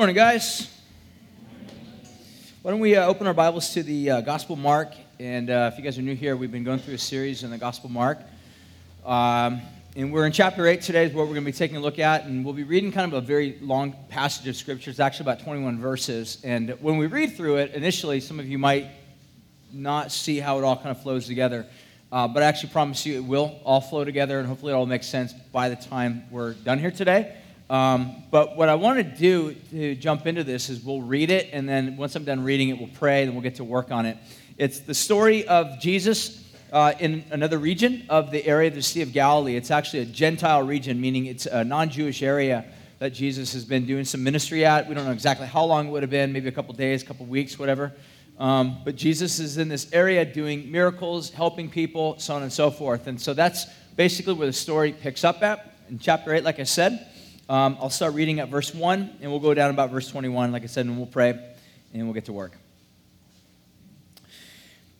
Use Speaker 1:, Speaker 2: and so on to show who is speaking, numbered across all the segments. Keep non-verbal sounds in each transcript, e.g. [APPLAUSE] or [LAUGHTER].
Speaker 1: Morning, guys. Why don't we uh, open our Bibles to the uh, Gospel Mark? And uh, if you guys are new here, we've been going through a series in the Gospel Mark. Um, and we're in chapter 8 today, is what we're going to be taking a look at. And we'll be reading kind of a very long passage of Scripture. It's actually about 21 verses. And when we read through it, initially, some of you might not see how it all kind of flows together. Uh, but I actually promise you it will all flow together, and hopefully it all makes sense by the time we're done here today. Um, but what I want to do to jump into this is we'll read it, and then once I'm done reading it, we'll pray, and we'll get to work on it. It's the story of Jesus uh, in another region of the area of the Sea of Galilee. It's actually a Gentile region, meaning it's a non Jewish area that Jesus has been doing some ministry at. We don't know exactly how long it would have been, maybe a couple days, a couple weeks, whatever. Um, but Jesus is in this area doing miracles, helping people, so on and so forth. And so that's basically where the story picks up at in chapter 8, like I said. Um, I'll start reading at verse 1, and we'll go down about verse 21, like I said, and we'll pray, and we'll get to work.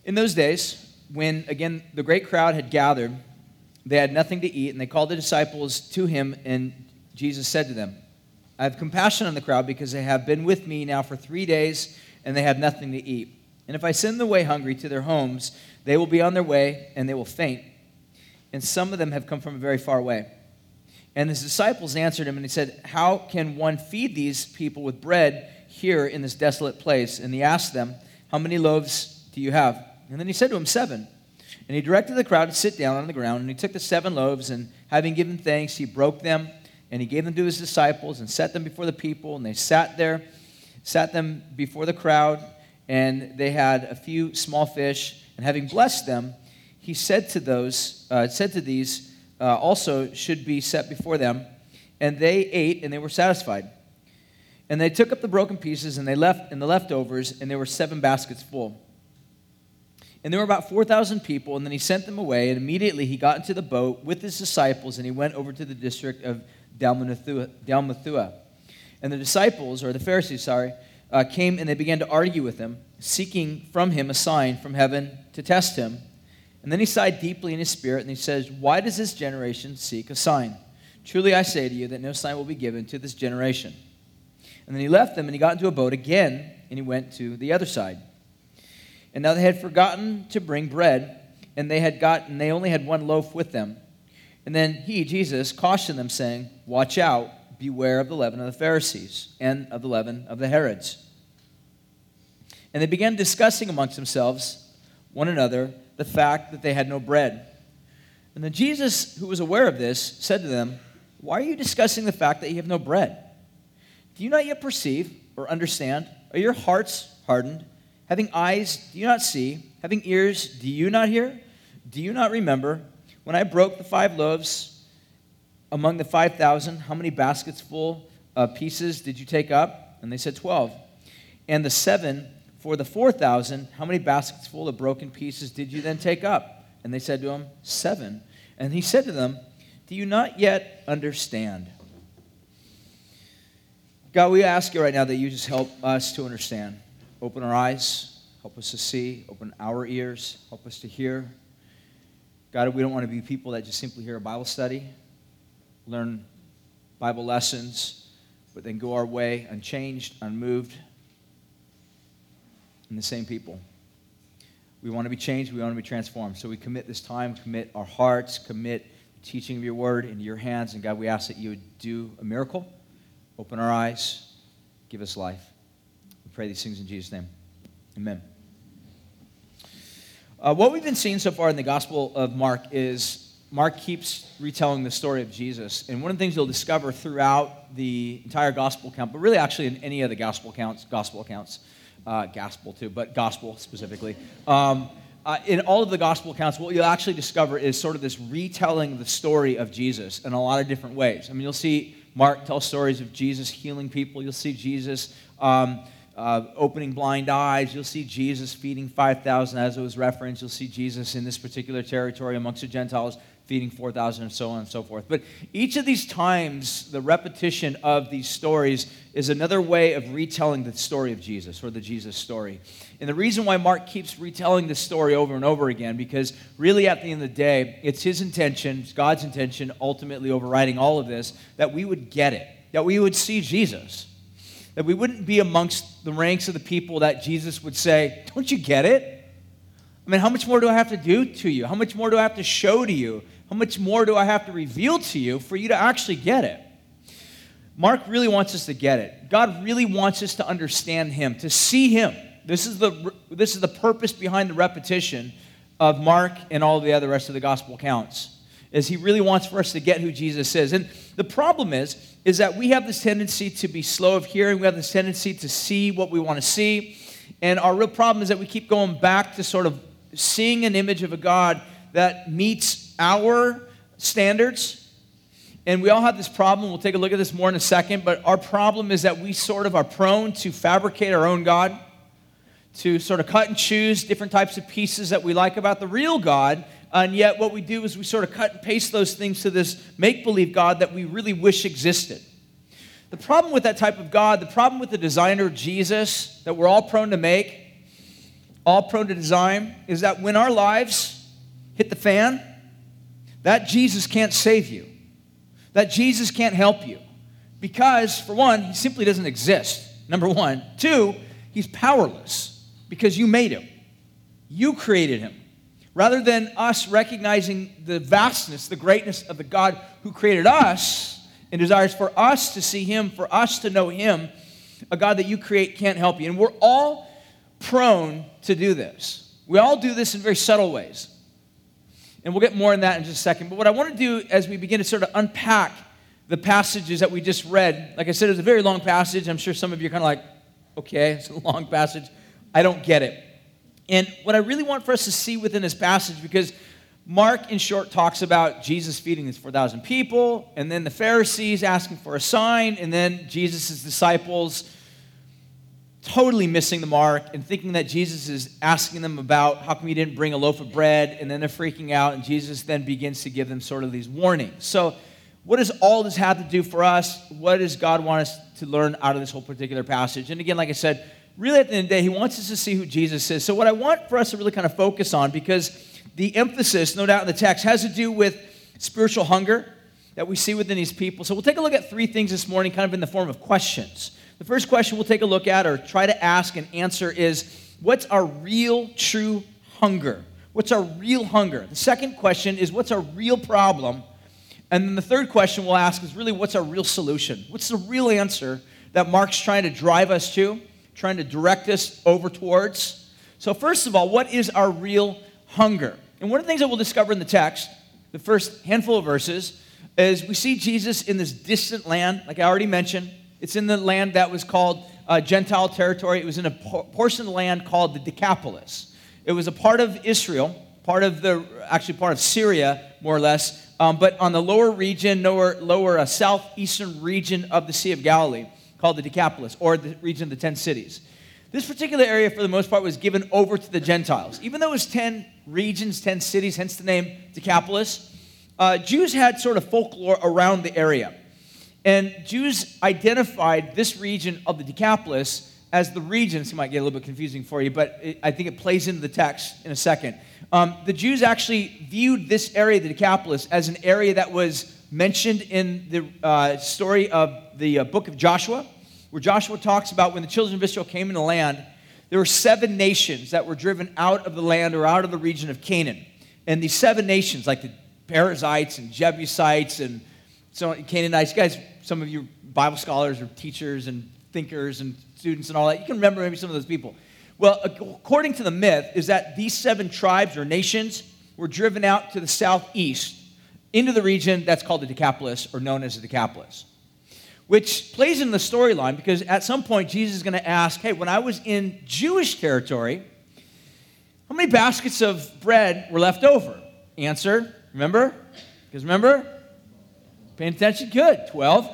Speaker 1: In those days, when again the great crowd had gathered, they had nothing to eat, and they called the disciples to him, and Jesus said to them, I have compassion on the crowd because they have been with me now for three days, and they have nothing to eat. And if I send them away hungry to their homes, they will be on their way, and they will faint. And some of them have come from a very far way. And his disciples answered him, and he said, How can one feed these people with bread here in this desolate place? And he asked them, How many loaves do you have? And then he said to him, Seven. And he directed the crowd to sit down on the ground, and he took the seven loaves, and having given thanks, he broke them, and he gave them to his disciples, and set them before the people, and they sat there, sat them before the crowd, and they had a few small fish, and having blessed them, he said to those, uh, said to these, uh, also should be set before them. And they ate and they were satisfied. And they took up the broken pieces and they left and the leftovers, and there were seven baskets full. And there were about 4,000 people, and then he sent them away, and immediately he got into the boat with his disciples, and he went over to the district of Dalmanutha. And the disciples, or the Pharisees, sorry, uh, came and they began to argue with him, seeking from him a sign from heaven to test him. And then he sighed deeply in his spirit, and he says, Why does this generation seek a sign? Truly I say to you that no sign will be given to this generation. And then he left them, and he got into a boat again, and he went to the other side. And now they had forgotten to bring bread, and they had gotten, they only had one loaf with them. And then he, Jesus, cautioned them, saying, Watch out, beware of the leaven of the Pharisees, and of the leaven of the Herods. And they began discussing amongst themselves one another the fact that they had no bread. And then Jesus, who was aware of this, said to them, Why are you discussing the fact that you have no bread? Do you not yet perceive or understand? Are your hearts hardened? Having eyes, do you not see? Having ears, do you not hear? Do you not remember when I broke the five loaves among the 5,000? How many baskets full of pieces did you take up? And they said, 12. And the seven for the 4,000, how many baskets full of broken pieces did you then take up? And they said to him, Seven. And he said to them, Do you not yet understand? God, we ask you right now that you just help us to understand. Open our eyes, help us to see, open our ears, help us to hear. God, we don't want to be people that just simply hear a Bible study, learn Bible lessons, but then go our way unchanged, unmoved, and the same people. We want to be changed. We want to be transformed. So we commit this time, commit our hearts, commit the teaching of your word into your hands. And God, we ask that you would do a miracle, open our eyes, give us life. We pray these things in Jesus' name. Amen. Uh, what we've been seeing so far in the Gospel of Mark is Mark keeps retelling the story of Jesus. And one of the things you'll discover throughout the entire Gospel account, but really actually in any of the Gospel accounts, Gospel accounts, uh, gospel too, but gospel specifically. Um, uh, in all of the gospel accounts, what you'll actually discover is sort of this retelling of the story of Jesus in a lot of different ways. I mean, you'll see Mark tell stories of Jesus healing people. You'll see Jesus um, uh, opening blind eyes. You'll see Jesus feeding 5,000, as it was referenced. You'll see Jesus in this particular territory amongst the Gentiles feeding 4,000 and so on and so forth. But each of these times, the repetition of these stories is another way of retelling the story of Jesus or the Jesus story. And the reason why Mark keeps retelling this story over and over again, because really at the end of the day, it's his intention, it's God's intention, ultimately overriding all of this, that we would get it, that we would see Jesus. that we wouldn't be amongst the ranks of the people that Jesus would say, Don't you get it? I mean, how much more do I have to do to you? How much more do I have to show to you? How much more do I have to reveal to you for you to actually get it? Mark really wants us to get it. God really wants us to understand Him, to see Him. This is the, this is the purpose behind the repetition of Mark and all the other rest of the gospel accounts is he really wants for us to get who Jesus is. And the problem is, is that we have this tendency to be slow of hearing. We have this tendency to see what we want to see. And our real problem is that we keep going back to sort of seeing an image of a God that meets our standards. And we all have this problem. We'll take a look at this more in a second. But our problem is that we sort of are prone to fabricate our own God, to sort of cut and choose different types of pieces that we like about the real God and yet, what we do is we sort of cut and paste those things to this make believe God that we really wish existed. The problem with that type of God, the problem with the designer Jesus that we're all prone to make, all prone to design, is that when our lives hit the fan, that Jesus can't save you. That Jesus can't help you. Because, for one, he simply doesn't exist. Number one. Two, he's powerless because you made him, you created him. Rather than us recognizing the vastness, the greatness of the God who created us and desires for us to see Him, for us to know Him, a God that you create can't help you. And we're all prone to do this. We all do this in very subtle ways. And we'll get more in that in just a second. But what I want to do as we begin to sort of unpack the passages that we just read, like I said, it's a very long passage. I'm sure some of you are kind of like, okay, it's a long passage. I don't get it. And what I really want for us to see within this passage, because Mark, in short, talks about Jesus feeding his 4,000 people, and then the Pharisees asking for a sign, and then Jesus' disciples totally missing the mark and thinking that Jesus is asking them about how come you didn't bring a loaf of bread, and then they're freaking out, and Jesus then begins to give them sort of these warnings. So, what does all this have to do for us? What does God want us to learn out of this whole particular passage? And again, like I said, really at the end of the day, he wants us to see who Jesus is. So, what I want for us to really kind of focus on, because the emphasis, no doubt, in the text has to do with spiritual hunger that we see within these people. So, we'll take a look at three things this morning, kind of in the form of questions. The first question we'll take a look at or try to ask and answer is what's our real, true hunger? What's our real hunger? The second question is what's our real problem? And then the third question we'll ask is really what's our real solution? What's the real answer that Mark's trying to drive us to? trying to direct us over towards. So, first of all, what is our real hunger? And one of the things that we'll discover in the text, the first handful of verses, is we see Jesus in this distant land, like I already mentioned. It's in the land that was called uh, Gentile territory. It was in a portion of land called the Decapolis. It was a part of Israel, part of the, actually part of Syria, more or less, um, but on the lower region, lower, lower uh, southeastern region of the Sea of Galilee called the Decapolis, or the region of the ten cities. This particular area, for the most part, was given over to the Gentiles. Even though it was 10 regions, 10 cities, hence the name Decapolis, uh, Jews had sort of folklore around the area. And Jews identified this region of the Decapolis as the region. This might get a little bit confusing for you, but it, I think it plays into the text in a second. Um, the Jews actually viewed this area, the Decapolis, as an area that was mentioned in the uh, story of the uh, book of Joshua, where Joshua talks about when the children of Israel came into the land, there were seven nations that were driven out of the land or out of the region of Canaan. And these seven nations, like the Perizzites and Jebusites and so Canaanites, you guys, some of you Bible scholars or teachers and thinkers and students and all that, you can remember maybe some of those people. Well, according to the myth, is that these seven tribes or nations were driven out to the southeast into the region that's called the Decapolis or known as the Decapolis, which plays in the storyline because at some point Jesus is going to ask, Hey, when I was in Jewish territory, how many baskets of bread were left over? Answer, remember? Because remember? Paying attention? Good. 12.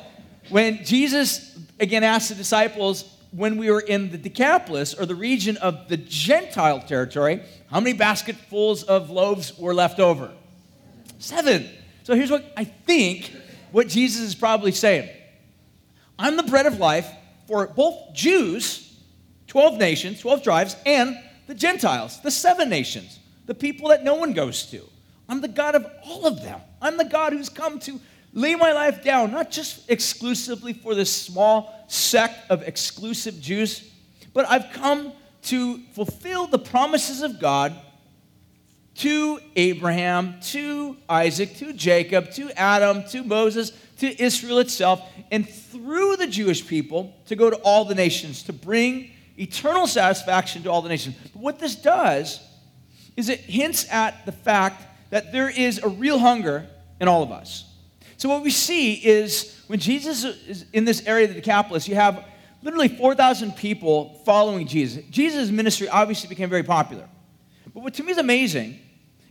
Speaker 1: When Jesus again asked the disciples, when we were in the Decapolis or the region of the Gentile territory, how many basketfuls of loaves were left over? Seven. So here's what I think what Jesus is probably saying I'm the bread of life for both Jews, 12 nations, 12 tribes, and the Gentiles, the seven nations, the people that no one goes to. I'm the God of all of them. I'm the God who's come to lay my life down, not just exclusively for this small sect of exclusive Jews, but I've come to fulfill the promises of God to Abraham, to Isaac, to Jacob, to Adam, to Moses, to Israel itself, and through the Jewish people to go to all the nations, to bring eternal satisfaction to all the nations. But what this does is it hints at the fact that there is a real hunger in all of us. So, what we see is when Jesus is in this area of the Decapolis, you have literally 4,000 people following Jesus. Jesus' ministry obviously became very popular. But what to me is amazing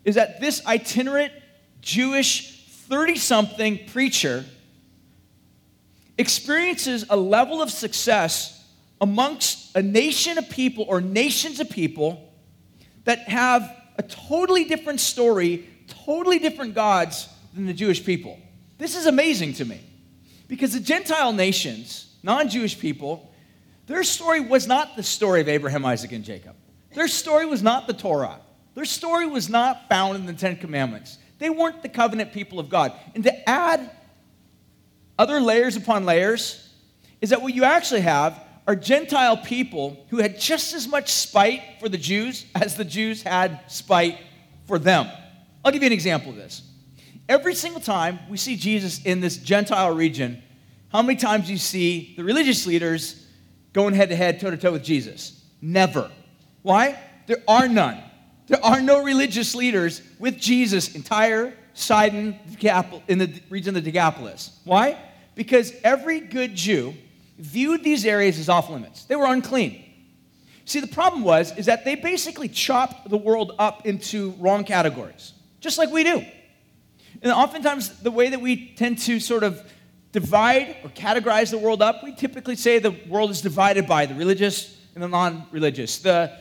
Speaker 1: is that this itinerant Jewish 30 something preacher experiences a level of success amongst a nation of people or nations of people that have a totally different story, totally different gods than the Jewish people. This is amazing to me because the Gentile nations, non Jewish people, their story was not the story of Abraham, Isaac, and Jacob. Their story was not the Torah. Their story was not found in the Ten Commandments. They weren't the covenant people of God. And to add other layers upon layers is that what you actually have are Gentile people who had just as much spite for the Jews as the Jews had spite for them. I'll give you an example of this. Every single time we see Jesus in this Gentile region, how many times do you see the religious leaders going head to head, toe to toe with Jesus? Never. Why? There are none. There are no religious leaders with Jesus in Tyre Sidon in the region of the Decapolis. Why? Because every good Jew viewed these areas as off limits. They were unclean. See, the problem was is that they basically chopped the world up into wrong categories, just like we do. And oftentimes, the way that we tend to sort of divide or categorize the world up, we typically say the world is divided by the religious and the non-religious, the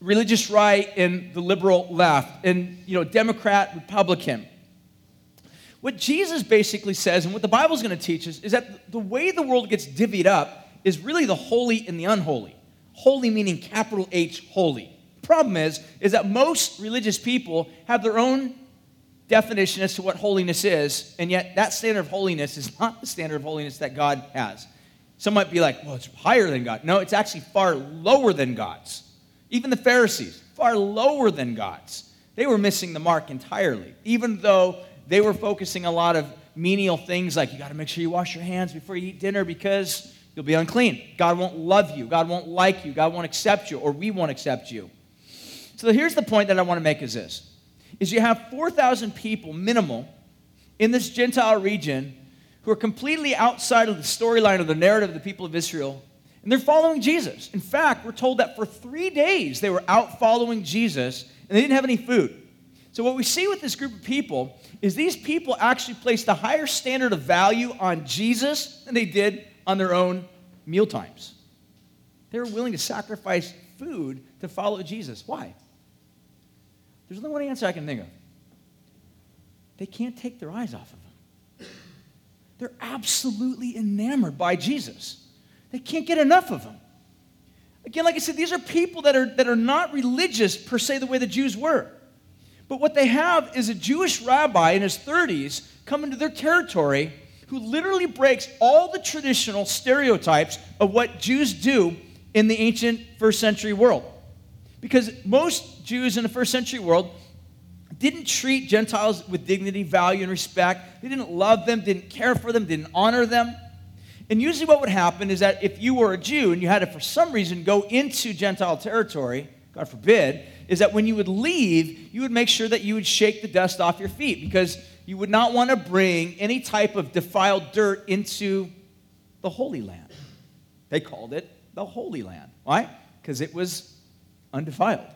Speaker 1: religious right and the liberal left, and you know, Democrat, Republican. What Jesus basically says, and what the Bible is going to teach us, is that the way the world gets divvied up is really the holy and the unholy. Holy meaning capital H, holy. Problem is, is that most religious people have their own definition as to what holiness is, and yet that standard of holiness is not the standard of holiness that God has. Some might be like, well, it's higher than God. No, it's actually far lower than God's. Even the Pharisees, far lower than God's. They were missing the mark entirely, even though they were focusing a lot of menial things like you got to make sure you wash your hands before you eat dinner because you'll be unclean. God won't love you. God won't like you. God won't accept you, or we won't accept you. So here's the point that I want to make is this is you have 4,000 people minimal in this Gentile region who are completely outside of the storyline of the narrative of the people of Israel and they're following Jesus. In fact, we're told that for three days they were out following Jesus and they didn't have any food. So, what we see with this group of people is these people actually placed a higher standard of value on Jesus than they did on their own meal times. They were willing to sacrifice food to follow Jesus. Why? There's only one answer I can think of. They can't take their eyes off of him. They're absolutely enamored by Jesus. They can't get enough of him. Again, like I said, these are people that are, that are not religious per se the way the Jews were. But what they have is a Jewish rabbi in his 30s come into their territory who literally breaks all the traditional stereotypes of what Jews do in the ancient first century world. Because most Jews in the first century world didn't treat Gentiles with dignity, value, and respect. They didn't love them, didn't care for them, didn't honor them. And usually, what would happen is that if you were a Jew and you had to, for some reason, go into Gentile territory, God forbid, is that when you would leave, you would make sure that you would shake the dust off your feet because you would not want to bring any type of defiled dirt into the Holy Land. They called it the Holy Land. Why? Because it was undefiled.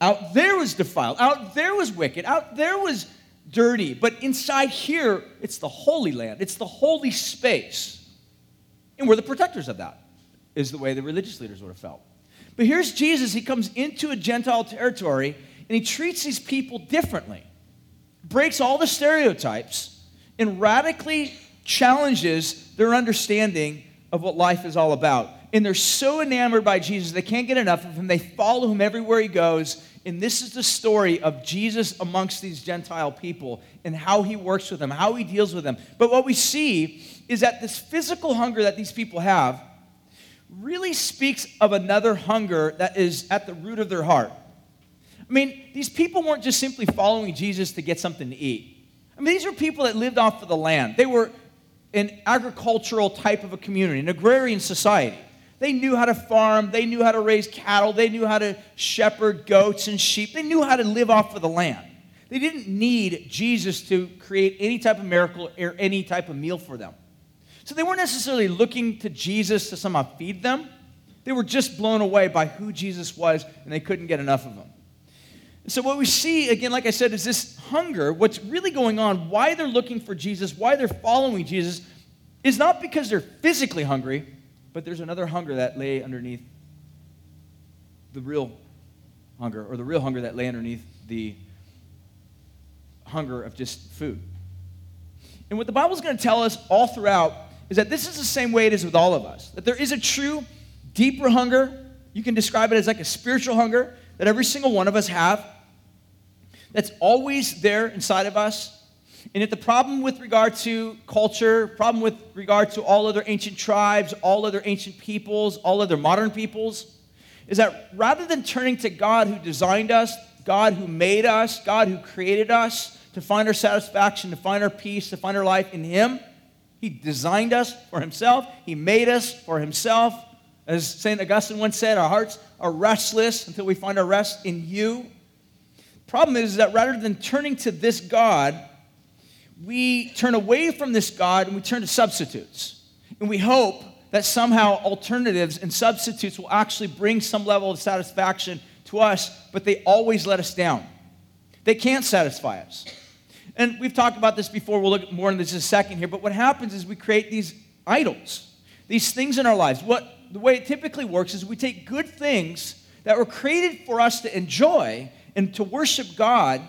Speaker 1: Out there was defiled. Out there was wicked. Out there was dirty. But inside here, it's the Holy Land, it's the holy space. And we're the protectors of that, is the way the religious leaders would have felt. But here's Jesus. He comes into a Gentile territory and he treats these people differently, breaks all the stereotypes, and radically challenges their understanding of what life is all about. And they're so enamored by Jesus, they can't get enough of him. They follow him everywhere he goes. And this is the story of Jesus amongst these Gentile people and how he works with them, how he deals with them. But what we see is that this physical hunger that these people have really speaks of another hunger that is at the root of their heart. I mean, these people weren't just simply following Jesus to get something to eat. I mean, these were people that lived off of the land. They were an agricultural type of a community, an agrarian society. They knew how to farm, they knew how to raise cattle, they knew how to shepherd goats and sheep, they knew how to live off of the land. They didn't need Jesus to create any type of miracle or any type of meal for them. So they weren't necessarily looking to Jesus to somehow feed them. They were just blown away by who Jesus was, and they couldn't get enough of him. So, what we see, again, like I said, is this hunger. What's really going on, why they're looking for Jesus, why they're following Jesus, is not because they're physically hungry, but there's another hunger that lay underneath the real hunger, or the real hunger that lay underneath the hunger of just food. And what the Bible's going to tell us all throughout is that this is the same way it is with all of us. That there is a true, deeper hunger. You can describe it as like a spiritual hunger that every single one of us have. That's always there inside of us. And if the problem with regard to culture, problem with regard to all other ancient tribes, all other ancient peoples, all other modern peoples, is that rather than turning to God who designed us, God who made us, God who created us to find our satisfaction, to find our peace, to find our life in Him, He designed us for Himself. He made us for Himself. As St. Augustine once said, our hearts are restless until we find our rest in you. Problem is that rather than turning to this God, we turn away from this God and we turn to substitutes. And we hope that somehow alternatives and substitutes will actually bring some level of satisfaction to us, but they always let us down. They can't satisfy us. And we've talked about this before. We'll look more into this in a second here. But what happens is we create these idols, these things in our lives. What the way it typically works is we take good things that were created for us to enjoy and to worship God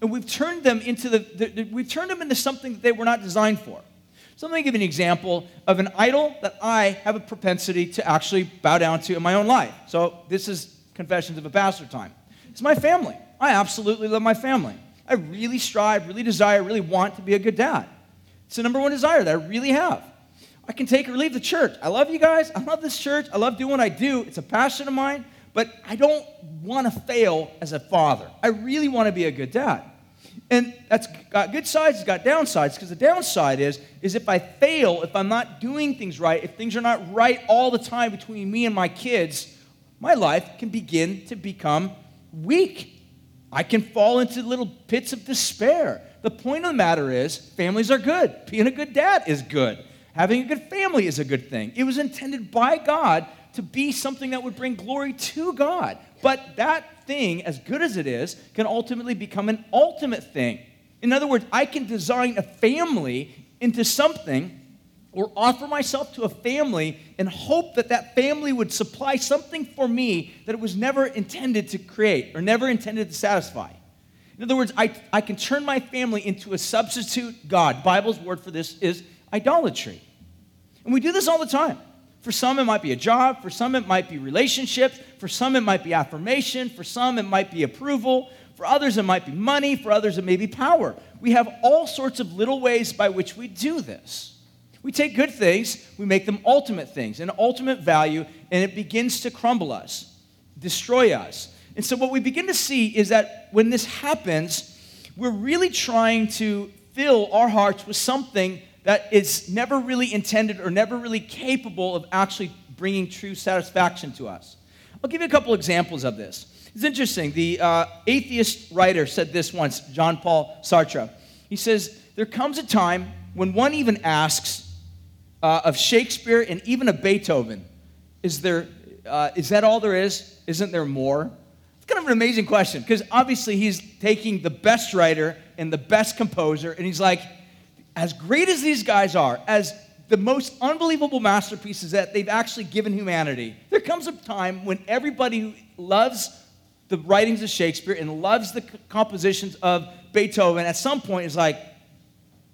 Speaker 1: and we've turned them into the, the, the, we've turned them into something that they were not designed for. So let me give you an example of an idol that I have a propensity to actually bow down to in my own life. So this is confessions of a pastor time. It's my family. I absolutely love my family. I really strive, really desire, really want to be a good dad. It's the number one desire that I really have. I can take or leave the church. I love you guys. I love this church. I love doing what I do. It's a passion of mine but I don't want to fail as a father. I really want to be a good dad. And that's got good sides, it's got downsides, because the downside is, is if I fail, if I'm not doing things right, if things are not right all the time between me and my kids, my life can begin to become weak. I can fall into little pits of despair. The point of the matter is, families are good. Being a good dad is good. Having a good family is a good thing. It was intended by God to be something that would bring glory to God. But that thing, as good as it is, can ultimately become an ultimate thing. In other words, I can design a family into something or offer myself to a family and hope that that family would supply something for me that it was never intended to create or never intended to satisfy. In other words, I, I can turn my family into a substitute God. Bible's word for this is idolatry. And we do this all the time. For some, it might be a job. For some, it might be relationships. For some, it might be affirmation. For some, it might be approval. For others, it might be money. For others, it may be power. We have all sorts of little ways by which we do this. We take good things, we make them ultimate things, an ultimate value, and it begins to crumble us, destroy us. And so, what we begin to see is that when this happens, we're really trying to fill our hearts with something that is never really intended or never really capable of actually bringing true satisfaction to us. I'll give you a couple examples of this. It's interesting. The uh, atheist writer said this once, John Paul Sartre. He says, There comes a time when one even asks uh, of Shakespeare and even of Beethoven, is, there, uh, is that all there is? Isn't there more? It's kind of an amazing question because obviously he's taking the best writer and the best composer, and he's like, as great as these guys are, as the most unbelievable masterpieces that they've actually given humanity, there comes a time when everybody who loves the writings of Shakespeare and loves the compositions of Beethoven at some point is like,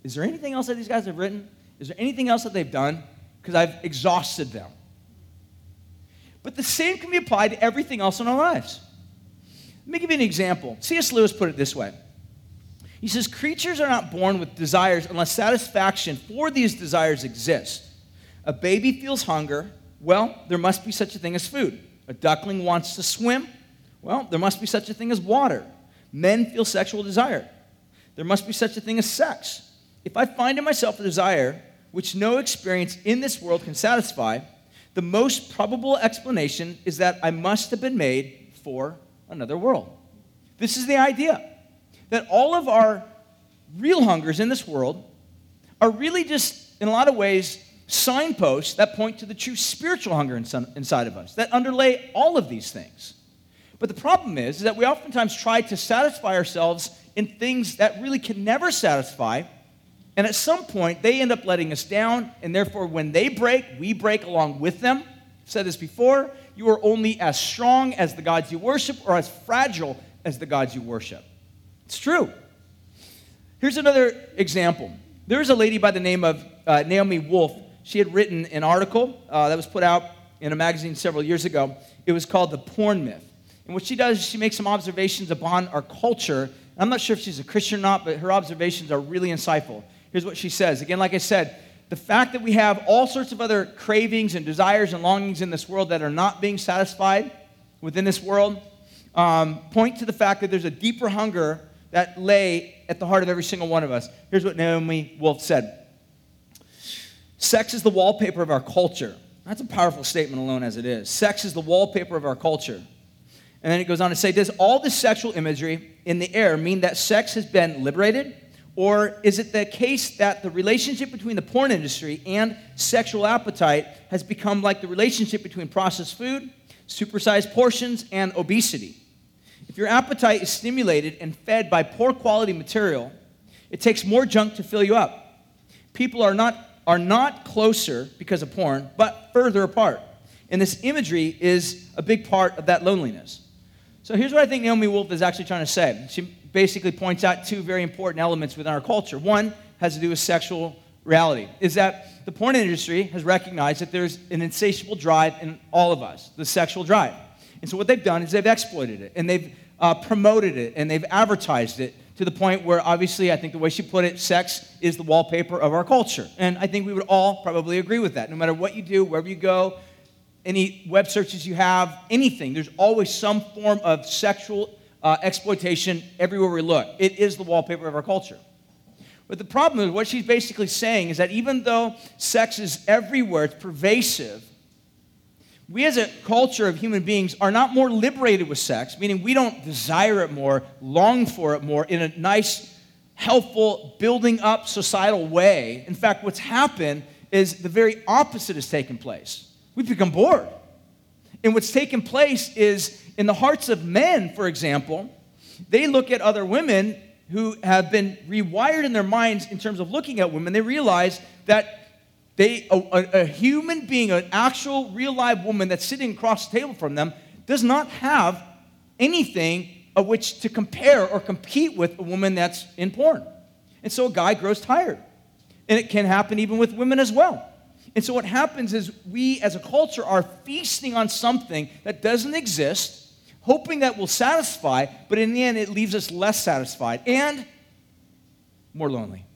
Speaker 1: is there anything else that these guys have written? Is there anything else that they've done? Because I've exhausted them. But the same can be applied to everything else in our lives. Let me give you an example. C.S. Lewis put it this way He says, Creatures are not born with desires unless satisfaction for these desires exists. A baby feels hunger. Well, there must be such a thing as food. A duckling wants to swim. Well, there must be such a thing as water. Men feel sexual desire. There must be such a thing as sex. If I find in myself a desire which no experience in this world can satisfy, the most probable explanation is that I must have been made for another world. This is the idea that all of our real hungers in this world are really just, in a lot of ways, signposts that point to the true spiritual hunger inside of us, that underlay all of these things. But the problem is, is that we oftentimes try to satisfy ourselves in things that really can never satisfy. And at some point, they end up letting us down. And therefore, when they break, we break along with them. I've said this before you are only as strong as the gods you worship or as fragile as the gods you worship. It's true. Here's another example. There's a lady by the name of uh, Naomi Wolf she had written an article uh, that was put out in a magazine several years ago. It was called The Porn Myth. And what she does is she makes some observations upon our culture. I'm not sure if she's a Christian or not, but her observations are really insightful. Here's what she says. Again, like I said, the fact that we have all sorts of other cravings and desires and longings in this world that are not being satisfied within this world um, point to the fact that there's a deeper hunger that lay at the heart of every single one of us. Here's what Naomi Wolf said Sex is the wallpaper of our culture. That's a powerful statement alone as it is. Sex is the wallpaper of our culture. And then it goes on to say, Does all this sexual imagery in the air mean that sex has been liberated? Or is it the case that the relationship between the porn industry and sexual appetite has become like the relationship between processed food, supersized portions, and obesity? If your appetite is stimulated and fed by poor quality material, it takes more junk to fill you up. People are not are not closer because of porn, but further apart. And this imagery is a big part of that loneliness. So here's what I think Naomi Wolf is actually trying to say. She basically points out two very important elements within our culture. One has to do with sexual reality, is that the porn industry has recognized that there's an insatiable drive in all of us, the sexual drive. And so what they've done is they've exploited it and they've uh, promoted it and they've advertised it to the point where obviously I think the way she put it, sex is the wallpaper of our culture. And I think we would all probably agree with that. No matter what you do, wherever you go, any web searches you have, anything, there's always some form of sexual uh, exploitation everywhere we look. It is the wallpaper of our culture. But the problem is, what she's basically saying is that even though sex is everywhere, it's pervasive, we as a culture of human beings are not more liberated with sex, meaning we don't desire it more, long for it more in a nice, helpful, building up societal way. In fact, what's happened is the very opposite has taken place. We've become bored. And what's taken place is in the hearts of men, for example, they look at other women who have been rewired in their minds in terms of looking at women. They realize that they, a, a, human being, an actual real live woman that's sitting across the table from them, does not have anything of which to compare or compete with a woman that's in porn. And so a guy grows tired. And it can happen even with women as well. And so what happens is we as a culture are feasting on something that doesn't exist, hoping that will satisfy, but in the end it leaves us less satisfied and more lonely.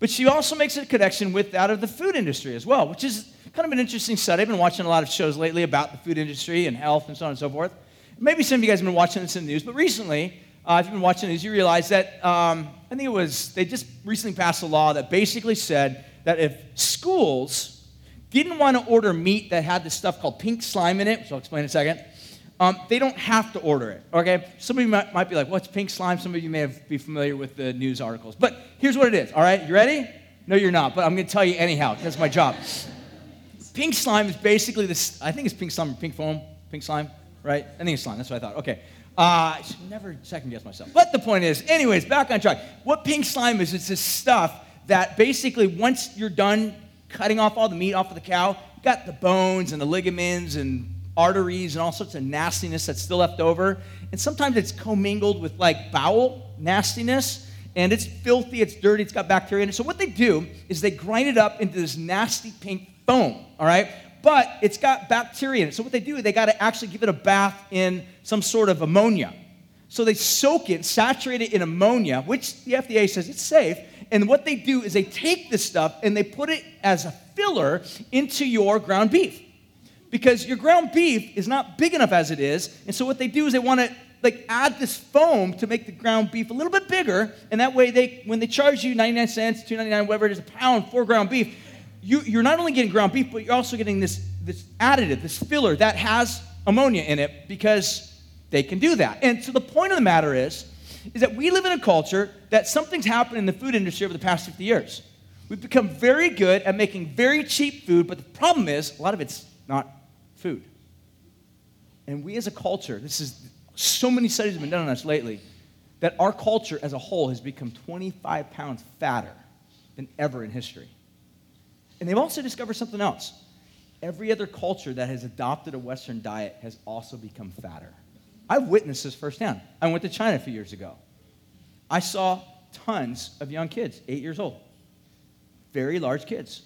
Speaker 1: But she also makes a connection with that of the food industry as well, which is kind of an interesting study. I've been watching a lot of shows lately about the food industry and health and so on and so forth. Maybe some of you guys have been watching this in the news, but recently, uh, if you've been watching this, you realize that um, I think it was, they just recently passed a law that basically said that if schools didn't want to order meat that had this stuff called pink slime in it, which I'll explain in a second, um, they don't have to order it. Okay? Some of you might, might, be like, what's pink slime? Some of you may have, be familiar with the news articles. But here's what it is, all right? You ready? No, you're not, but I'm going to tell you anyhow. That's my job. pink slime is basically this, I think it's pink slime pink foam. Pink slime, right? I think it's slime. That's what I thought. Okay. Uh, I should never second guess myself. But the point is, anyways, back on track. What pink slime is, it's this stuff that basically once you're done cutting off all the meat off of the cow, you got the bones and the ligaments and arteries and all sorts of nastiness that's still left over. And sometimes it's commingled with like bowel nastiness. And it's filthy, it's dirty, it's got bacteria in it. So what they do is they grind it up into this nasty pink foam, all right? but it's got bacteria in it. So what they do, they got to actually give it a bath in some sort of ammonia. So they soak it, saturate it in ammonia, which the FDA says it's safe. And what they do is they take this stuff and they put it as a filler into your ground beef. Because your ground beef is not big enough as it is. And so what they do is they want to like add this foam to make the ground beef a little bit bigger. And that way they when they charge you 99 cents, 2.99, whatever it is a pound for ground beef, you, you're not only getting ground beef, but you're also getting this, this additive, this filler that has ammonia in it because they can do that. And so the point of the matter is, is that we live in a culture that something's happened in the food industry over the past 50 years. We've become very good at making very cheap food, but the problem is a lot of it's not food. And we as a culture, this is so many studies have been done on us lately, that our culture as a whole has become 25 pounds fatter than ever in history. And they've also discovered something else. Every other culture that has adopted a Western diet has also become fatter. I've witnessed this firsthand. I went to China a few years ago. I saw tons of young kids, eight years old, very large kids.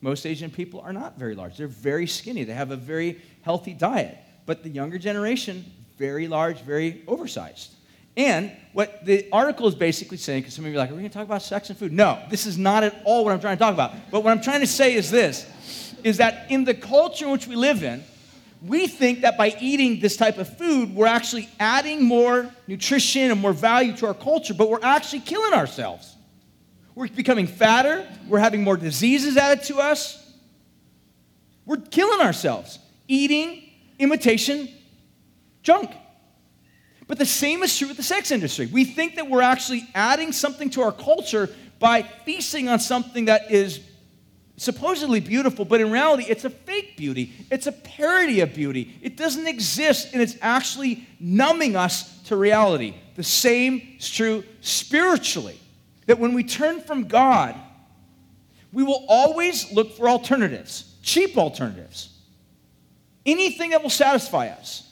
Speaker 1: Most Asian people are not very large. They're very skinny. They have a very healthy diet. But the younger generation, very large, very oversized. And what the article is basically saying, because some of you are like, are we going to talk about sex and food? No, this is not at all what I'm trying to talk about. But what I'm trying to say is this is that in the culture in which we live in, we think that by eating this type of food, we're actually adding more nutrition and more value to our culture, but we're actually killing ourselves. We're becoming fatter, we're having more diseases added to us. We're killing ourselves eating imitation junk. But the same is true with the sex industry. We think that we're actually adding something to our culture by feasting on something that is supposedly beautiful, but in reality, it's a fake beauty. It's a parody of beauty. It doesn't exist, and it's actually numbing us to reality. The same is true spiritually. That when we turn from God, we will always look for alternatives, cheap alternatives, anything that will satisfy us.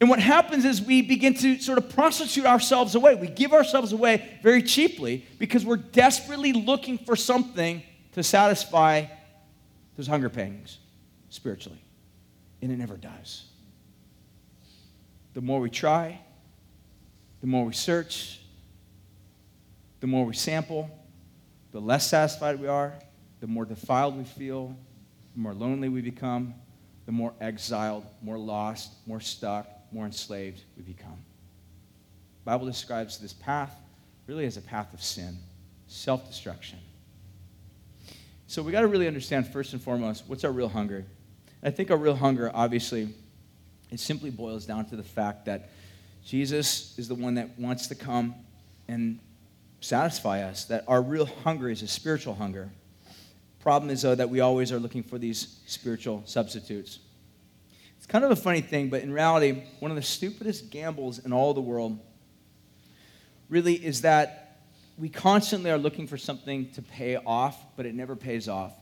Speaker 1: And what happens is we begin to sort of prostitute ourselves away. We give ourselves away very cheaply because we're desperately looking for something to satisfy those hunger pangs spiritually. And it never does. The more we try, the more we search, the more we sample, the less satisfied we are, the more defiled we feel, the more lonely we become, the more exiled, more lost, more stuck, more enslaved we become. The Bible describes this path really as a path of sin, self destruction. So we got to really understand, first and foremost, what's our real hunger? I think our real hunger, obviously, it simply boils down to the fact that Jesus is the one that wants to come and satisfy us, that our real hunger is a spiritual hunger. Problem is, though, that we always are looking for these spiritual substitutes. It's kind of a funny thing, but in reality, one of the stupidest gambles in all the world really is that we constantly are looking for something to pay off, but it never pays off.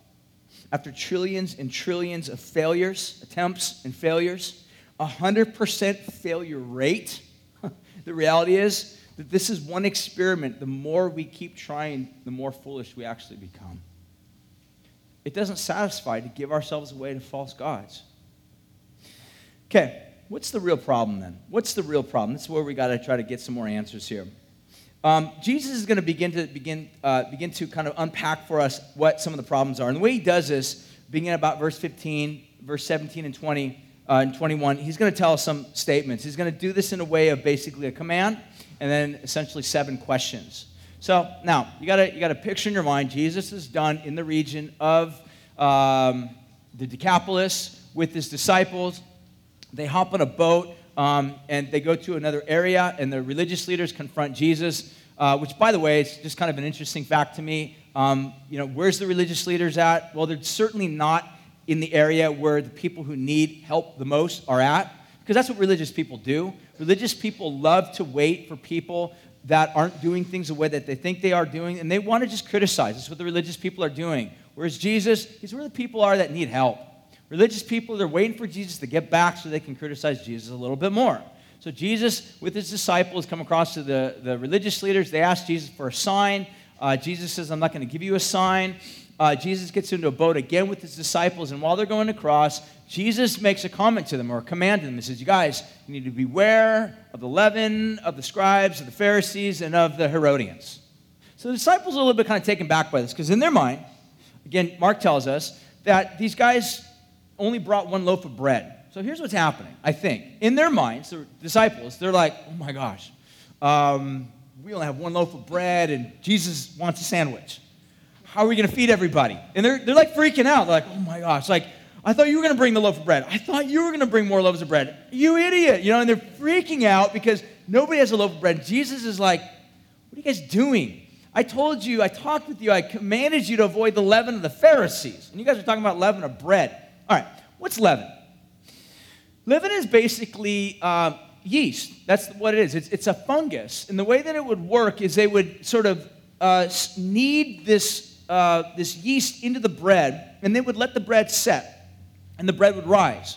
Speaker 1: After trillions and trillions of failures, attempts, and failures, a 100% failure rate, [LAUGHS] the reality is that this is one experiment. The more we keep trying, the more foolish we actually become. It doesn't satisfy to give ourselves away to false gods. Okay, what's the real problem then? What's the real problem? This is where we got to try to get some more answers here. Um, Jesus is going to begin to begin uh, begin to kind of unpack for us what some of the problems are, and the way he does this, beginning about verse 15, verse 17 and 20 uh, and 21, he's going to tell us some statements. He's going to do this in a way of basically a command, and then essentially seven questions. So now you got to you got to picture in your mind Jesus is done in the region of um, the Decapolis with his disciples. They hop on a boat um, and they go to another area, and the religious leaders confront Jesus, uh, which, by the way, is just kind of an interesting fact to me. Um, you know, where's the religious leaders at? Well, they're certainly not in the area where the people who need help the most are at, because that's what religious people do. Religious people love to wait for people that aren't doing things the way that they think they are doing, and they want to just criticize. That's what the religious people are doing. Whereas Jesus, he's where the people are that need help. Religious people, they're waiting for Jesus to get back so they can criticize Jesus a little bit more. So Jesus, with his disciples, come across to the, the religious leaders. They ask Jesus for a sign. Uh, Jesus says, I'm not going to give you a sign. Uh, Jesus gets into a boat again with his disciples, and while they're going across, Jesus makes a comment to them or a command to them. He says, You guys, you need to beware of the leaven, of the scribes, of the Pharisees, and of the Herodians. So the disciples are a little bit kind of taken back by this because in their mind, again, Mark tells us that these guys only brought one loaf of bread. So here's what's happening, I think. In their minds, the disciples, they're like, oh my gosh, um, we only have one loaf of bread and Jesus wants a sandwich. How are we going to feed everybody? And they're, they're like freaking out. They're like, oh my gosh, like, I thought you were going to bring the loaf of bread. I thought you were going to bring more loaves of bread. You idiot. You know, and they're freaking out because nobody has a loaf of bread. Jesus is like, what are you guys doing? I told you, I talked with you, I commanded you to avoid the leaven of the Pharisees. And you guys are talking about leaven of bread. All right, what's leaven? Leaven is basically uh, yeast. That's what it is. It's, it's, a fungus. And the way that it would work is they would sort of uh, this, uh, this yeast into the bread, and they would let the bread set, and the bread would rise.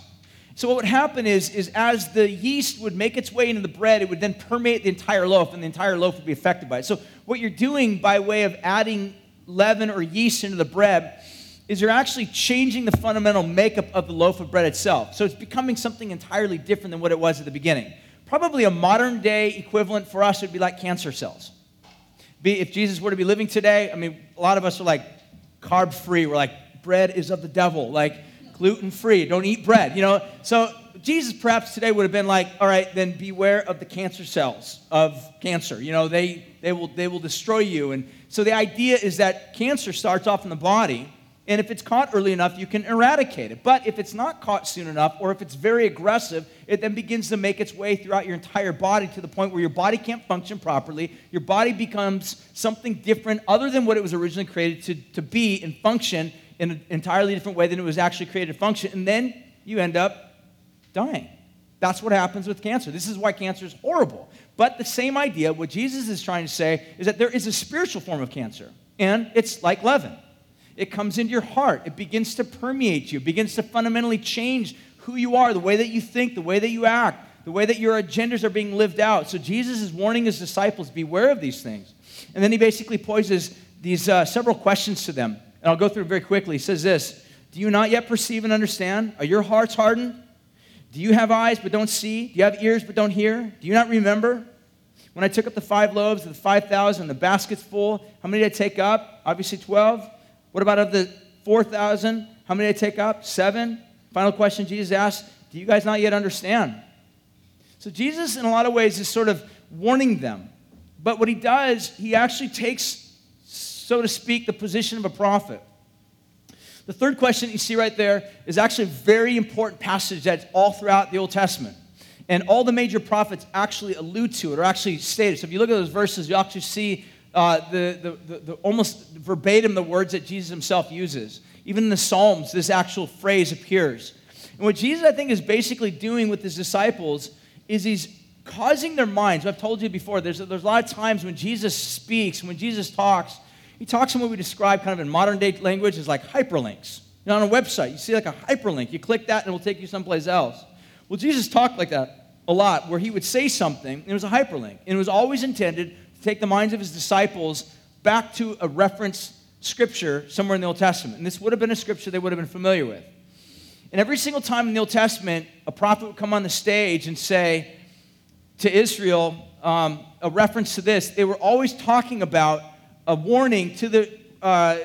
Speaker 1: So what would happen is, is as the yeast would make its way into the bread, it would then permeate the entire loaf, and the entire loaf would be affected by it. So what you're doing by way of adding leaven or yeast into the bread is you're actually changing the fundamental makeup of the loaf of bread itself. So it's becoming something entirely different than what it was at the beginning. Probably a modern day equivalent for us would be like cancer cells. Be, if Jesus were to be living today, I mean, a lot of us are like carb free. We're like, bread is of the devil. Like, gluten free, don't eat bread, you know? So Jesus perhaps today would have been like, all right, then beware of the cancer cells of cancer. You know, they, they, will, they will destroy you. And so the idea is that cancer starts off in the body, and if it's caught early enough, you can eradicate it. But if it's not caught soon enough, or if it's very aggressive, it then begins to make its way throughout your entire body to the point where your body can't function properly. Your body becomes something different other than what it was originally created to, to be and function in an entirely different way than it was actually created to function, and then you end up dying. That's what happens with cancer. This is why cancer is horrible. But the same idea, what Jesus is trying to say, is that there is a spiritual form of cancer, and it's like leaven. It comes into your heart, it begins to permeate you, it begins to fundamentally change who you are, the way that you think, the way that you act, the way that your agendas are being lived out. So Jesus is warning his disciples beware of these things. And then he basically poses these uh, several questions to them. And I'll go through very quickly. He says this Do you not yet perceive and understand? Are your hearts hardened? Do you have eyes but don't see? Do you have ears but don't hear? Do you not remember? When I took up the five loaves of the 5,000, the basket's full, how many did I take up? Obviously 12. What about of the 4,000? How many did take up? Seven. Final question Jesus asked Do you guys not yet understand? So Jesus, in a lot of ways, is sort of warning them. But what he does, he actually takes so to speak, the position of a prophet. The third question you see right there is actually a very important passage that's all throughout the Old Testament. And all the major prophets actually allude to it or actually state it. So if you look at those verses, you actually see uh, the, the, the, the, almost verbatim the words that Jesus himself uses. Even in the Psalms, this actual phrase appears. And what Jesus, I think, is basically doing with his disciples is he's causing their minds. I've told you before, there's, there's a lot of times when Jesus speaks, when Jesus talks, he talks in what we describe kind of in modern day language as like hyperlinks. You know, on a website, you see like a hyperlink. You click that and it will take you someplace else. Well, Jesus talked like that a lot, where he would say something, and it was a hyperlink. And it was always intended to take the minds of his disciples back to a reference scripture somewhere in the Old Testament. And this would have been a scripture they would have been familiar with. And every single time in the Old Testament, a prophet would come on the stage and say to Israel um, a reference to this, they were always talking about a warning to, the, uh,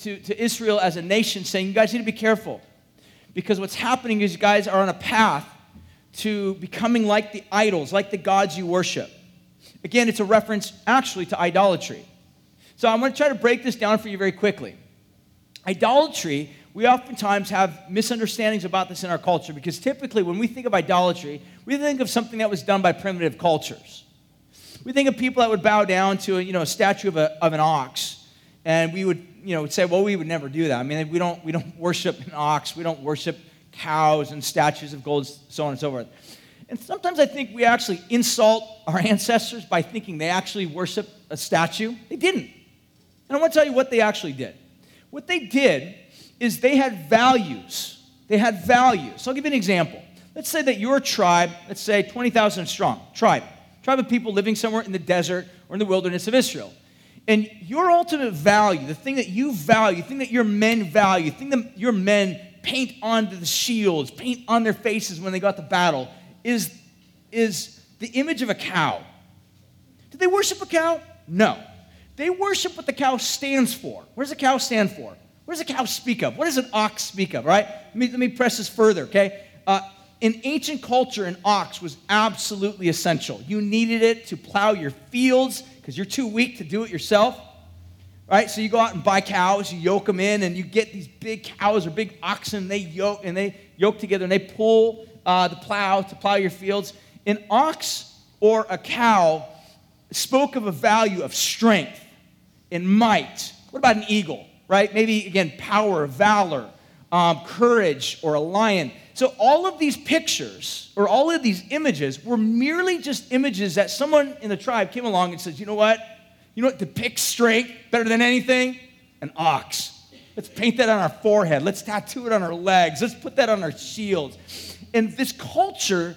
Speaker 1: to, to Israel as a nation saying, you guys need to be careful. Because what's happening is you guys are on a path to becoming like the idols, like the gods you worship. Again, it's a reference actually to idolatry. So I'm going to try to break this down for you very quickly. Idolatry, we oftentimes have misunderstandings about this in our culture because typically when we think of idolatry, we think of something that was done by primitive cultures. We think of people that would bow down to a, you know, a statue of, a, of an ox, and we would you know, say, well, we would never do that. I mean, we don't, we don't worship an ox, we don't worship cows and statues of gold, so on and so forth. And sometimes I think we actually insult our ancestors by thinking they actually worship a statue. They didn't. And I want to tell you what they actually did. What they did is they had values. They had values. So I'll give you an example. Let's say that your tribe, let's say 20,000 strong, tribe, tribe of people living somewhere in the desert or in the wilderness of Israel. And your ultimate value, the thing that you value, the thing that your men value, the thing that your men paint onto the shields, paint on their faces when they got to battle, is, is the image of a cow. Did they worship a cow? No. They worship what the cow stands for. What does a cow stand for? What does a cow speak of? What does an ox speak of, right? Let me, let me press this further, okay? Uh, in ancient culture, an ox was absolutely essential. You needed it to plow your fields because you're too weak to do it yourself. Right? So you go out and buy cows, you yoke them in, and you get these big cows or big oxen, they yoke and they yoke together and they pull uh, the plow to plow your fields. An ox or a cow spoke of a value of strength and might. What about an eagle? Right? Maybe again, power, valor, um, courage, or a lion. So, all of these pictures or all of these images were merely just images that someone in the tribe came along and said, you know what? You know what depicts strength better than anything? An ox. Let's paint that on our forehead. Let's tattoo it on our legs. Let's put that on our shields. And this culture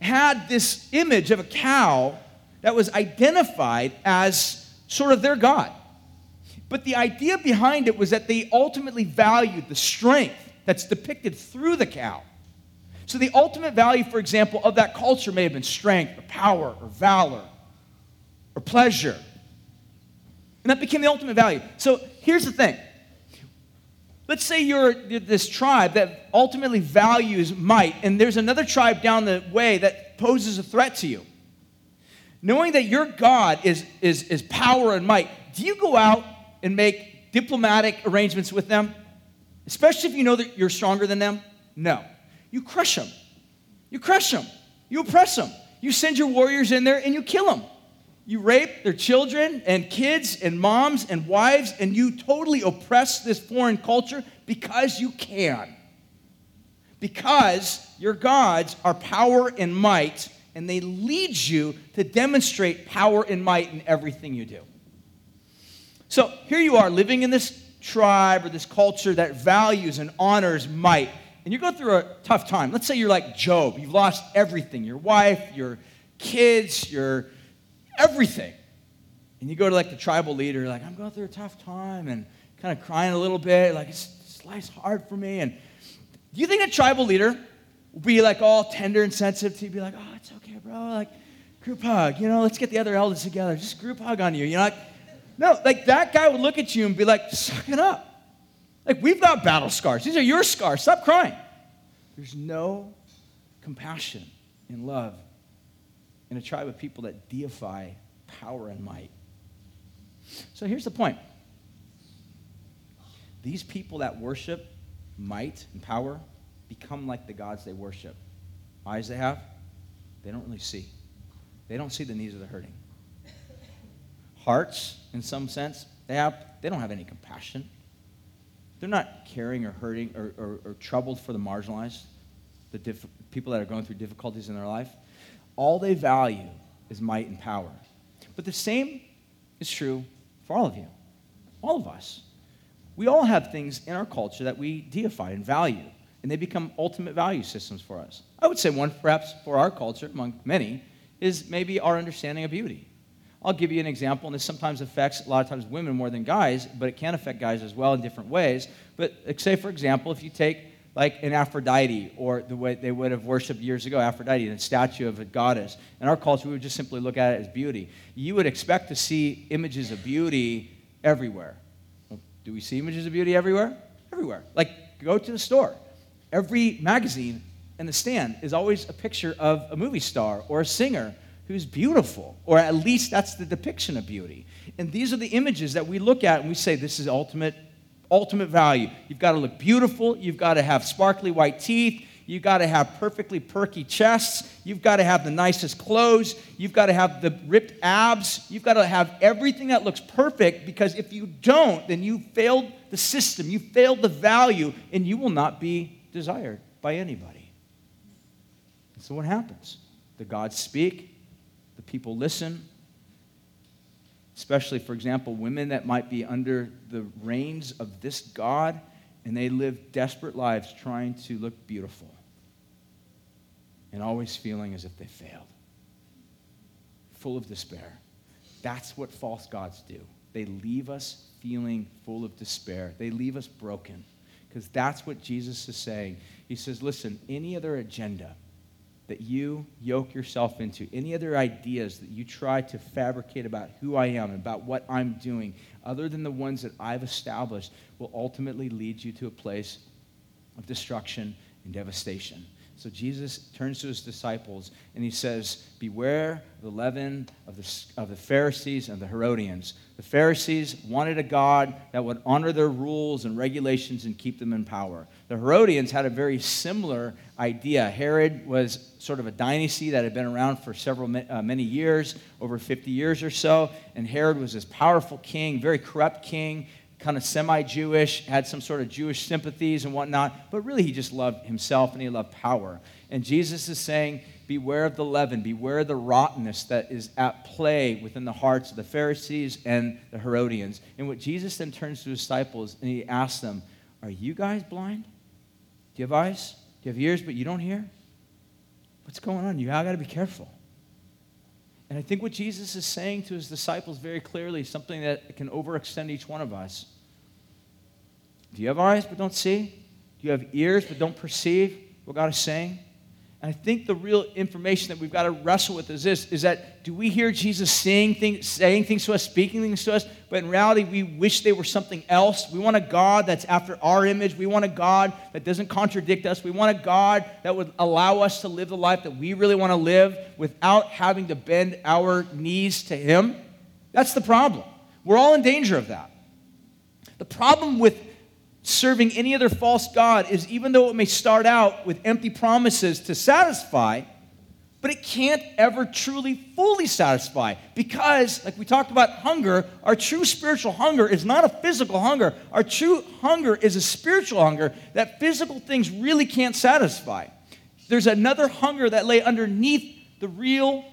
Speaker 1: had this image of a cow that was identified as sort of their God. But the idea behind it was that they ultimately valued the strength that's depicted through the cow. So, the ultimate value, for example, of that culture may have been strength or power or valor or pleasure. And that became the ultimate value. So, here's the thing let's say you're this tribe that ultimately values might, and there's another tribe down the way that poses a threat to you. Knowing that your God is, is, is power and might, do you go out and make diplomatic arrangements with them? Especially if you know that you're stronger than them? No. You crush them. You crush them. You oppress them. You send your warriors in there and you kill them. You rape their children and kids and moms and wives, and you totally oppress this foreign culture because you can. Because your gods are power and might, and they lead you to demonstrate power and might in everything you do. So here you are living in this tribe or this culture that values and honors might and you go through a tough time, let's say you're like Job, you've lost everything your wife, your kids, your everything. And you go to like the tribal leader, like, I'm going through a tough time and kind of crying a little bit, like, it's, life's hard for me. And do you think a tribal leader will be like all tender and sensitive to you, be like, oh, it's okay, bro, like, group hug, you know, let's get the other elders together, just group hug on you, you know? Like, no, like that guy would look at you and be like, suck it up. Like, we've got battle scars. These are your scars. Stop crying. There's no compassion and love in a tribe of people that deify power and might. So here's the point these people that worship might and power become like the gods they worship. Eyes they have, they don't really see. They don't see the needs of the hurting. Hearts, in some sense, they have they don't have any compassion. They're not caring or hurting or, or, or troubled for the marginalized, the diff- people that are going through difficulties in their life. All they value is might and power. But the same is true for all of you, all of us. We all have things in our culture that we deify and value, and they become ultimate value systems for us. I would say one, perhaps, for our culture, among many, is maybe our understanding of beauty. I'll give you an example, and this sometimes affects a lot of times women more than guys, but it can affect guys as well in different ways. But say, for example, if you take like an Aphrodite, or the way they would have worshipped years ago, Aphrodite, a statue of a goddess. In our culture, we would just simply look at it as beauty. You would expect to see images of beauty everywhere. Well, do we see images of beauty everywhere? Everywhere. Like, go to the store. Every magazine in the stand is always a picture of a movie star or a singer who's beautiful, or at least that's the depiction of beauty. And these are the images that we look at and we say, this is ultimate, ultimate value. You've got to look beautiful, you've got to have sparkly white teeth, you've got to have perfectly perky chests, you've got to have the nicest clothes, you've got to have the ripped abs, you've got to have everything that looks perfect because if you don't, then you failed the system, you failed the value, and you will not be desired by anybody. So what happens? The gods speak, the people listen, especially, for example, women that might be under the reins of this God, and they live desperate lives trying to look beautiful and always feeling as if they failed, full of despair. That's what false gods do. they leave us feeling full of despair. They leave us broken. Because that's what Jesus is saying. He says, listen, any other agenda that you yoke yourself into, any other ideas that you try to fabricate about who I am, about what I'm doing, other than the ones that I've established, will ultimately lead you to a place of destruction and devastation. So Jesus turns to his disciples and he says, Beware the leaven of the, of the Pharisees and the Herodians. The Pharisees wanted a God that would honor their rules and regulations and keep them in power. The Herodians had a very similar idea. Herod was sort of a dynasty that had been around for several uh, many years, over 50 years or so, and Herod was this powerful king, very corrupt king kind of semi Jewish, had some sort of Jewish sympathies and whatnot, but really he just loved himself and he loved power. And Jesus is saying, Beware of the leaven, beware of the rottenness that is at play within the hearts of the Pharisees and the Herodians. And what Jesus then turns to his disciples and he asks them, Are you guys blind? Do you have eyes? Do you have ears, but you don't hear? What's going on? You all got to be careful. And I think what Jesus is saying to his disciples very clearly, something that can overextend each one of us. Do you have eyes but don't see? Do you have ears but don't perceive what God is saying? And I think the real information that we've got to wrestle with is this is that do we hear Jesus saying things, saying things to us, speaking things to us, but in reality we wish they were something else? We want a God that's after our image. We want a God that doesn't contradict us. We want a God that would allow us to live the life that we really want to live without having to bend our knees to Him. That's the problem. We're all in danger of that. The problem with serving any other false God is even though it may start out with empty promises to satisfy, but it can't ever truly fully satisfy because, like we talked about hunger, our true spiritual hunger is not a physical hunger. Our true hunger is a spiritual hunger that physical things really can't satisfy. There's another hunger that lay underneath the real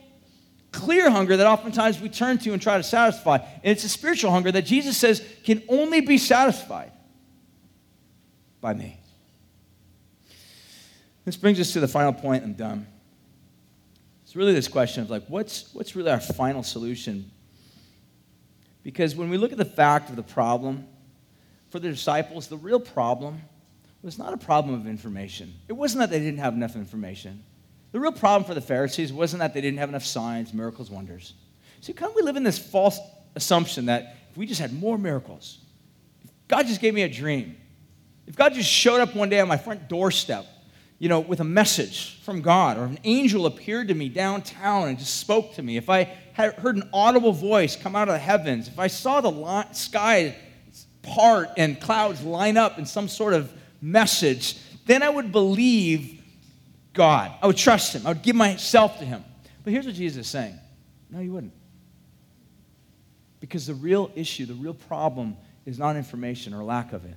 Speaker 1: clear hunger that oftentimes we turn to and try to satisfy. And it's a spiritual hunger that Jesus says can only be satisfied by me. This brings us to the final point. I'm done. It's really this question of like, what's, what's really our final solution? Because when we look at the fact of the problem, for the disciples, the real problem was not a problem of information. It wasn't that they didn't have enough information. The real problem for the Pharisees wasn't that they didn't have enough signs, miracles, wonders. See, of we live in this false assumption that if we just had more miracles, if God just gave me a dream, if God just showed up one day on my front doorstep, you know, with a message from God, or an angel appeared to me downtown and just spoke to me, if I heard an audible voice come out of the heavens, if I saw the sky part and clouds line up in some sort of message, then I would believe God. I would trust Him. I would give myself to Him. But here's what Jesus is saying No, you wouldn't. Because the real issue, the real problem is not information or lack of it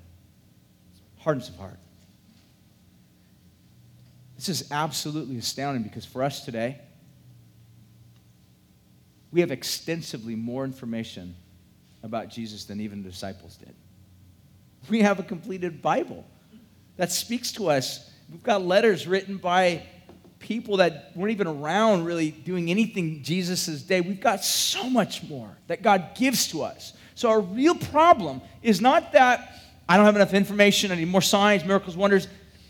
Speaker 1: hardness of heart. This is absolutely astounding because for us today, we have extensively more information about Jesus than even the disciples did. We have a completed Bible that speaks to us. We've got letters written by people that weren't even around really doing anything Jesus' day. We've got so much more that God gives to us. So, our real problem is not that I don't have enough information. I need more signs, miracles, wonders.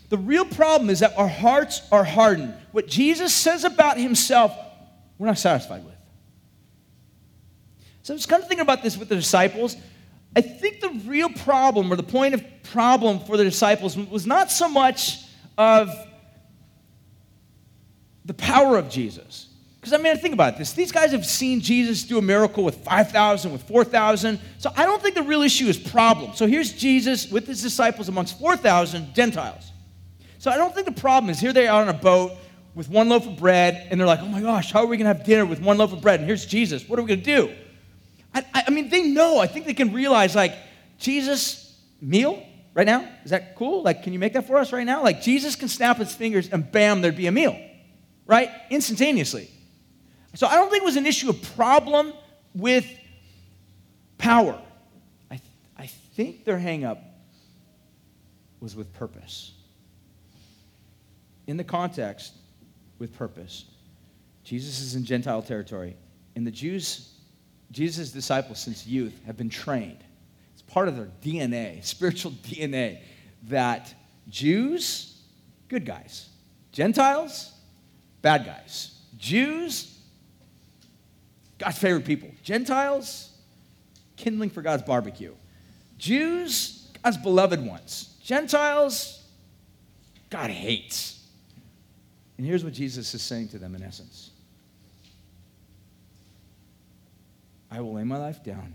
Speaker 1: The real problem is that our hearts are hardened. What Jesus says about himself, we're not satisfied with. So I was kind of thinking about this with the disciples. I think the real problem, or the point of problem for the disciples, was not so much of the power of Jesus. Because I mean, think about this. These guys have seen Jesus do a miracle with 5,000, with 4,000. So I don't think the real issue is problem. So here's Jesus with his disciples amongst 4,000 Gentiles. So I don't think the problem is here they are on a boat with one loaf of bread, and they're like, oh my gosh, how are we going to have dinner with one loaf of bread? And here's Jesus. What are we going to do? I, I mean, they know. I think they can realize, like, Jesus, meal right now? Is that cool? Like, can you make that for us right now? Like, Jesus can snap his fingers and bam, there'd be a meal, right? Instantaneously. So I don't think it was an issue of problem with power. I, th- I think their hangup was with purpose. In the context, with purpose. Jesus is in Gentile territory. And the Jews Jesus' disciples since youth have been trained. It's part of their DNA, [LAUGHS] spiritual DNA, that Jews, good guys. Gentiles, bad guys. Jews, God's favorite people. Gentiles, kindling for God's barbecue. Jews, God's beloved ones. Gentiles, God hates. And here's what Jesus is saying to them in essence I will lay my life down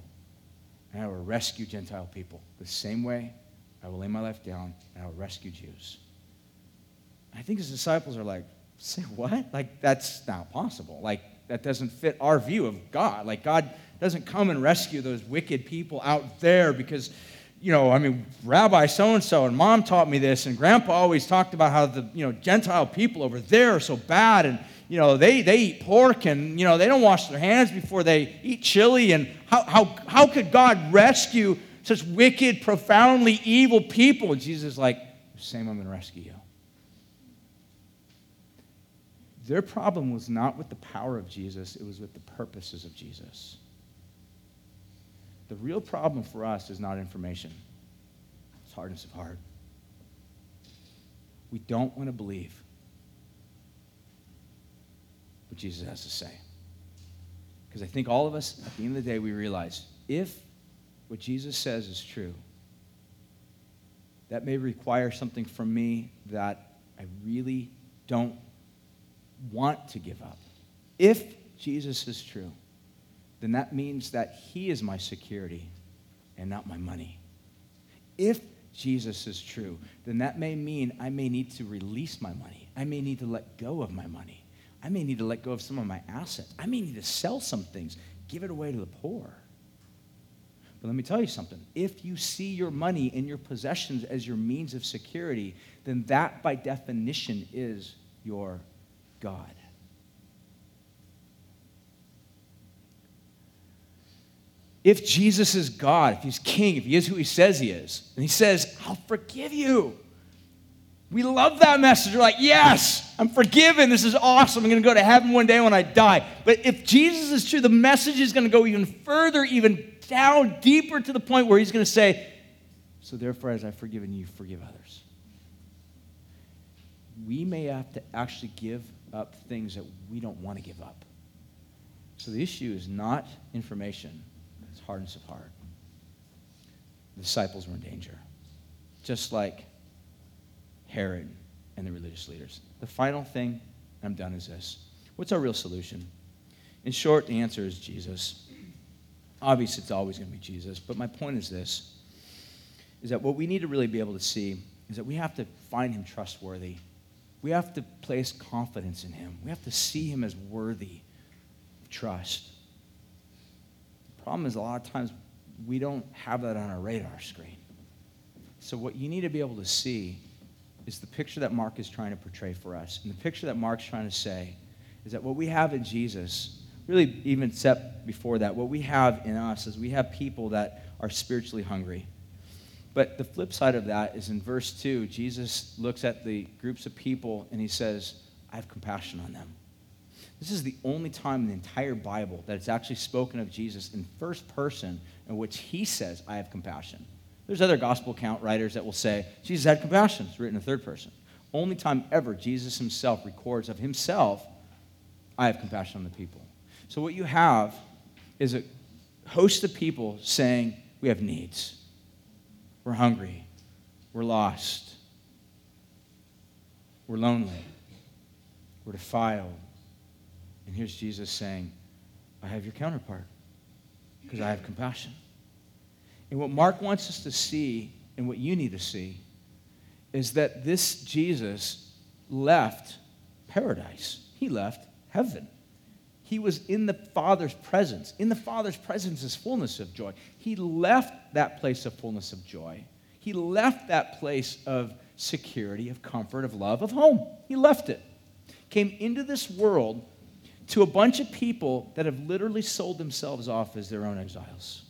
Speaker 1: and I will rescue Gentile people the same way I will lay my life down and I will rescue Jews. I think his disciples are like, say what? Like, that's not possible. Like, that doesn't fit our view of God. Like, God doesn't come and rescue those wicked people out there because, you know, I mean, Rabbi so and so and mom taught me this, and grandpa always talked about how the, you know, Gentile people over there are so bad and, you know, they, they eat pork and, you know, they don't wash their hands before they eat chili. And how, how, how could God rescue such wicked, profoundly evil people? And Jesus is like, same, I'm going to rescue you. Their problem was not with the power of Jesus, it was with the purposes of Jesus. The real problem for us is not information, it's hardness of heart. We don't want to believe what Jesus has to say. Because I think all of us, at the end of the day, we realize if what Jesus says is true, that may require something from me that I really don't want to give up. If Jesus is true, then that means that He is my security and not my money. If Jesus is true, then that may mean I may need to release my money. I may need to let go of my money. I may need to let go of some of my assets. I may need to sell some things, give it away to the poor. But let me tell you something. If you see your money and your possessions as your means of security, then that by definition is your God. If Jesus is God, if he's king, if he is who he says he is, and he says, I'll forgive you. We love that message. We're like, yes, I'm forgiven. This is awesome. I'm going to go to heaven one day when I die. But if Jesus is true, the message is going to go even further, even down deeper to the point where he's going to say, So therefore, as I've forgiven you, forgive others. We may have to actually give up things that we don't want to give up. So the issue is not information, it's hardness of heart. The disciples were in danger, just like Herod and the religious leaders. The final thing, I'm done, is this What's our real solution? In short, the answer is Jesus. Obviously, it's always going to be Jesus, but my point is this is that what we need to really be able to see is that we have to find him trustworthy we have to place confidence in him. We have to see him as worthy of trust. The problem is, a lot of times, we don't have that on our radar screen. So, what you need to be able to see is the picture that Mark is trying to portray for us. And the picture that Mark's trying to say is that what we have in Jesus, really, even set before that, what we have in us is we have people that are spiritually hungry. But the flip side of that is in verse 2, Jesus looks at the groups of people and he says, I have compassion on them. This is the only time in the entire Bible that it's actually spoken of Jesus in first person in which he says, I have compassion. There's other gospel account writers that will say, Jesus had compassion. It's written in third person. Only time ever Jesus himself records of himself, I have compassion on the people. So what you have is a host of people saying, We have needs. We're hungry. We're lost. We're lonely. We're defiled. And here's Jesus saying, I have your counterpart because I have compassion. And what Mark wants us to see, and what you need to see, is that this Jesus left paradise, he left heaven. He was in the Father's presence. In the Father's presence is fullness of joy. He left that place of fullness of joy. He left that place of security, of comfort, of love, of home. He left it. Came into this world to a bunch of people that have literally sold themselves off as their own exiles.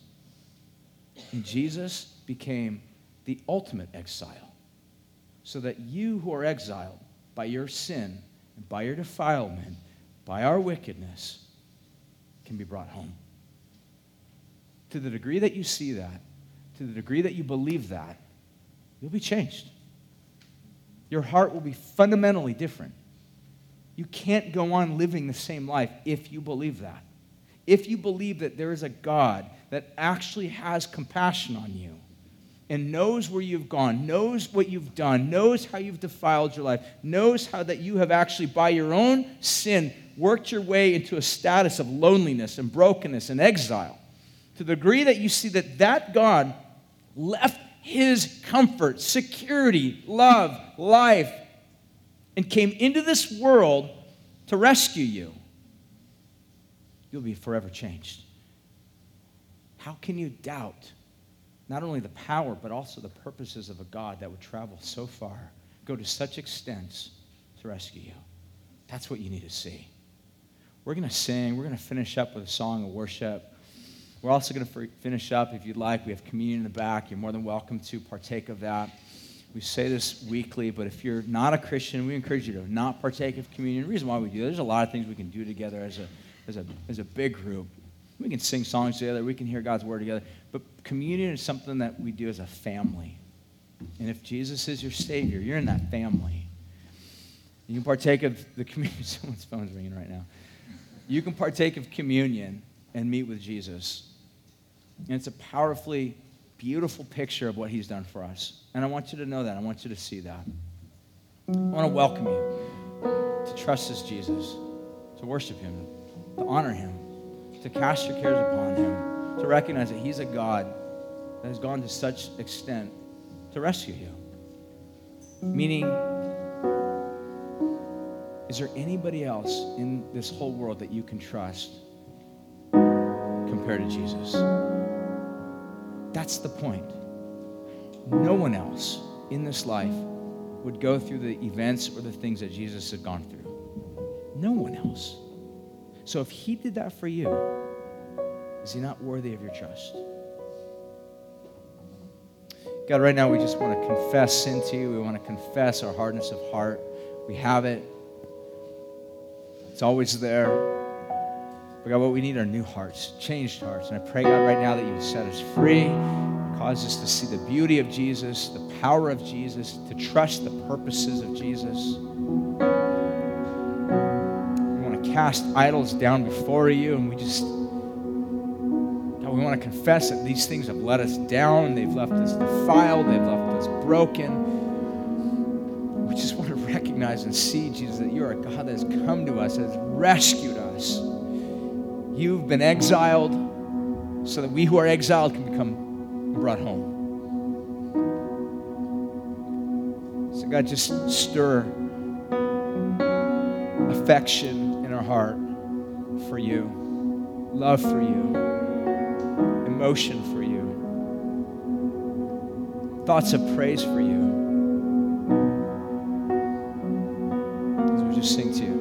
Speaker 1: And Jesus became the ultimate exile. So that you who are exiled by your sin and by your defilement by our wickedness, can be brought home. to the degree that you see that, to the degree that you believe that, you'll be changed. Your heart will be fundamentally different. You can't go on living the same life if you believe that. If you believe that there is a God that actually has compassion on you and knows where you've gone, knows what you've done, knows how you've defiled your life, knows how that you have actually, by your own sin, worked your way into a status of loneliness and brokenness and exile, to the degree that you see that that God left his comfort, security, love, life, and came into this world to rescue you, you'll be forever changed. How can you doubt not only the power, but also the purposes of a God that would travel so far, go to such extents to rescue you? That's what you need to see. We're going to sing. We're going to finish up with a song of worship. We're also going to finish up, if you'd like. We have communion in the back. You're more than welcome to partake of that. We say this weekly, but if you're not a Christian, we encourage you to not partake of communion. The reason why we do, there's a lot of things we can do together as a, as a, as a big group. We can sing songs together, we can hear God's word together, but communion is something that we do as a family. And if Jesus is your Savior, you're in that family. You can partake of the communion. [LAUGHS] Someone's phone's ringing right now you can partake of communion and meet with Jesus. And it's a powerfully beautiful picture of what he's done for us. And I want you to know that. I want you to see that. I want to welcome you to trust this Jesus, to worship him, to honor him, to cast your cares upon him, to recognize that he's a God that has gone to such extent to rescue you. Meaning, is there anybody else in this whole world that you can trust compared to Jesus? That's the point. No one else in this life would go through the events or the things that Jesus had gone through. No one else. So if he did that for you, is he not worthy of your trust? God, right now we just want to confess sin to you. We want to confess our hardness of heart. We have it. It's always there. But God, what we need are new hearts, changed hearts. And I pray, God, right now that you would set us free, cause us to see the beauty of Jesus, the power of Jesus, to trust the purposes of Jesus. We want to cast idols down before you, and we just, God, we want to confess that these things have let us down, they've left us defiled, they've left us broken and see, Jesus, that you're a God that has come to us, has rescued us. You've been exiled so that we who are exiled can become brought home. So, God, just stir affection in our heart for you, love for you, emotion for you, thoughts of praise for you. Just sing to you.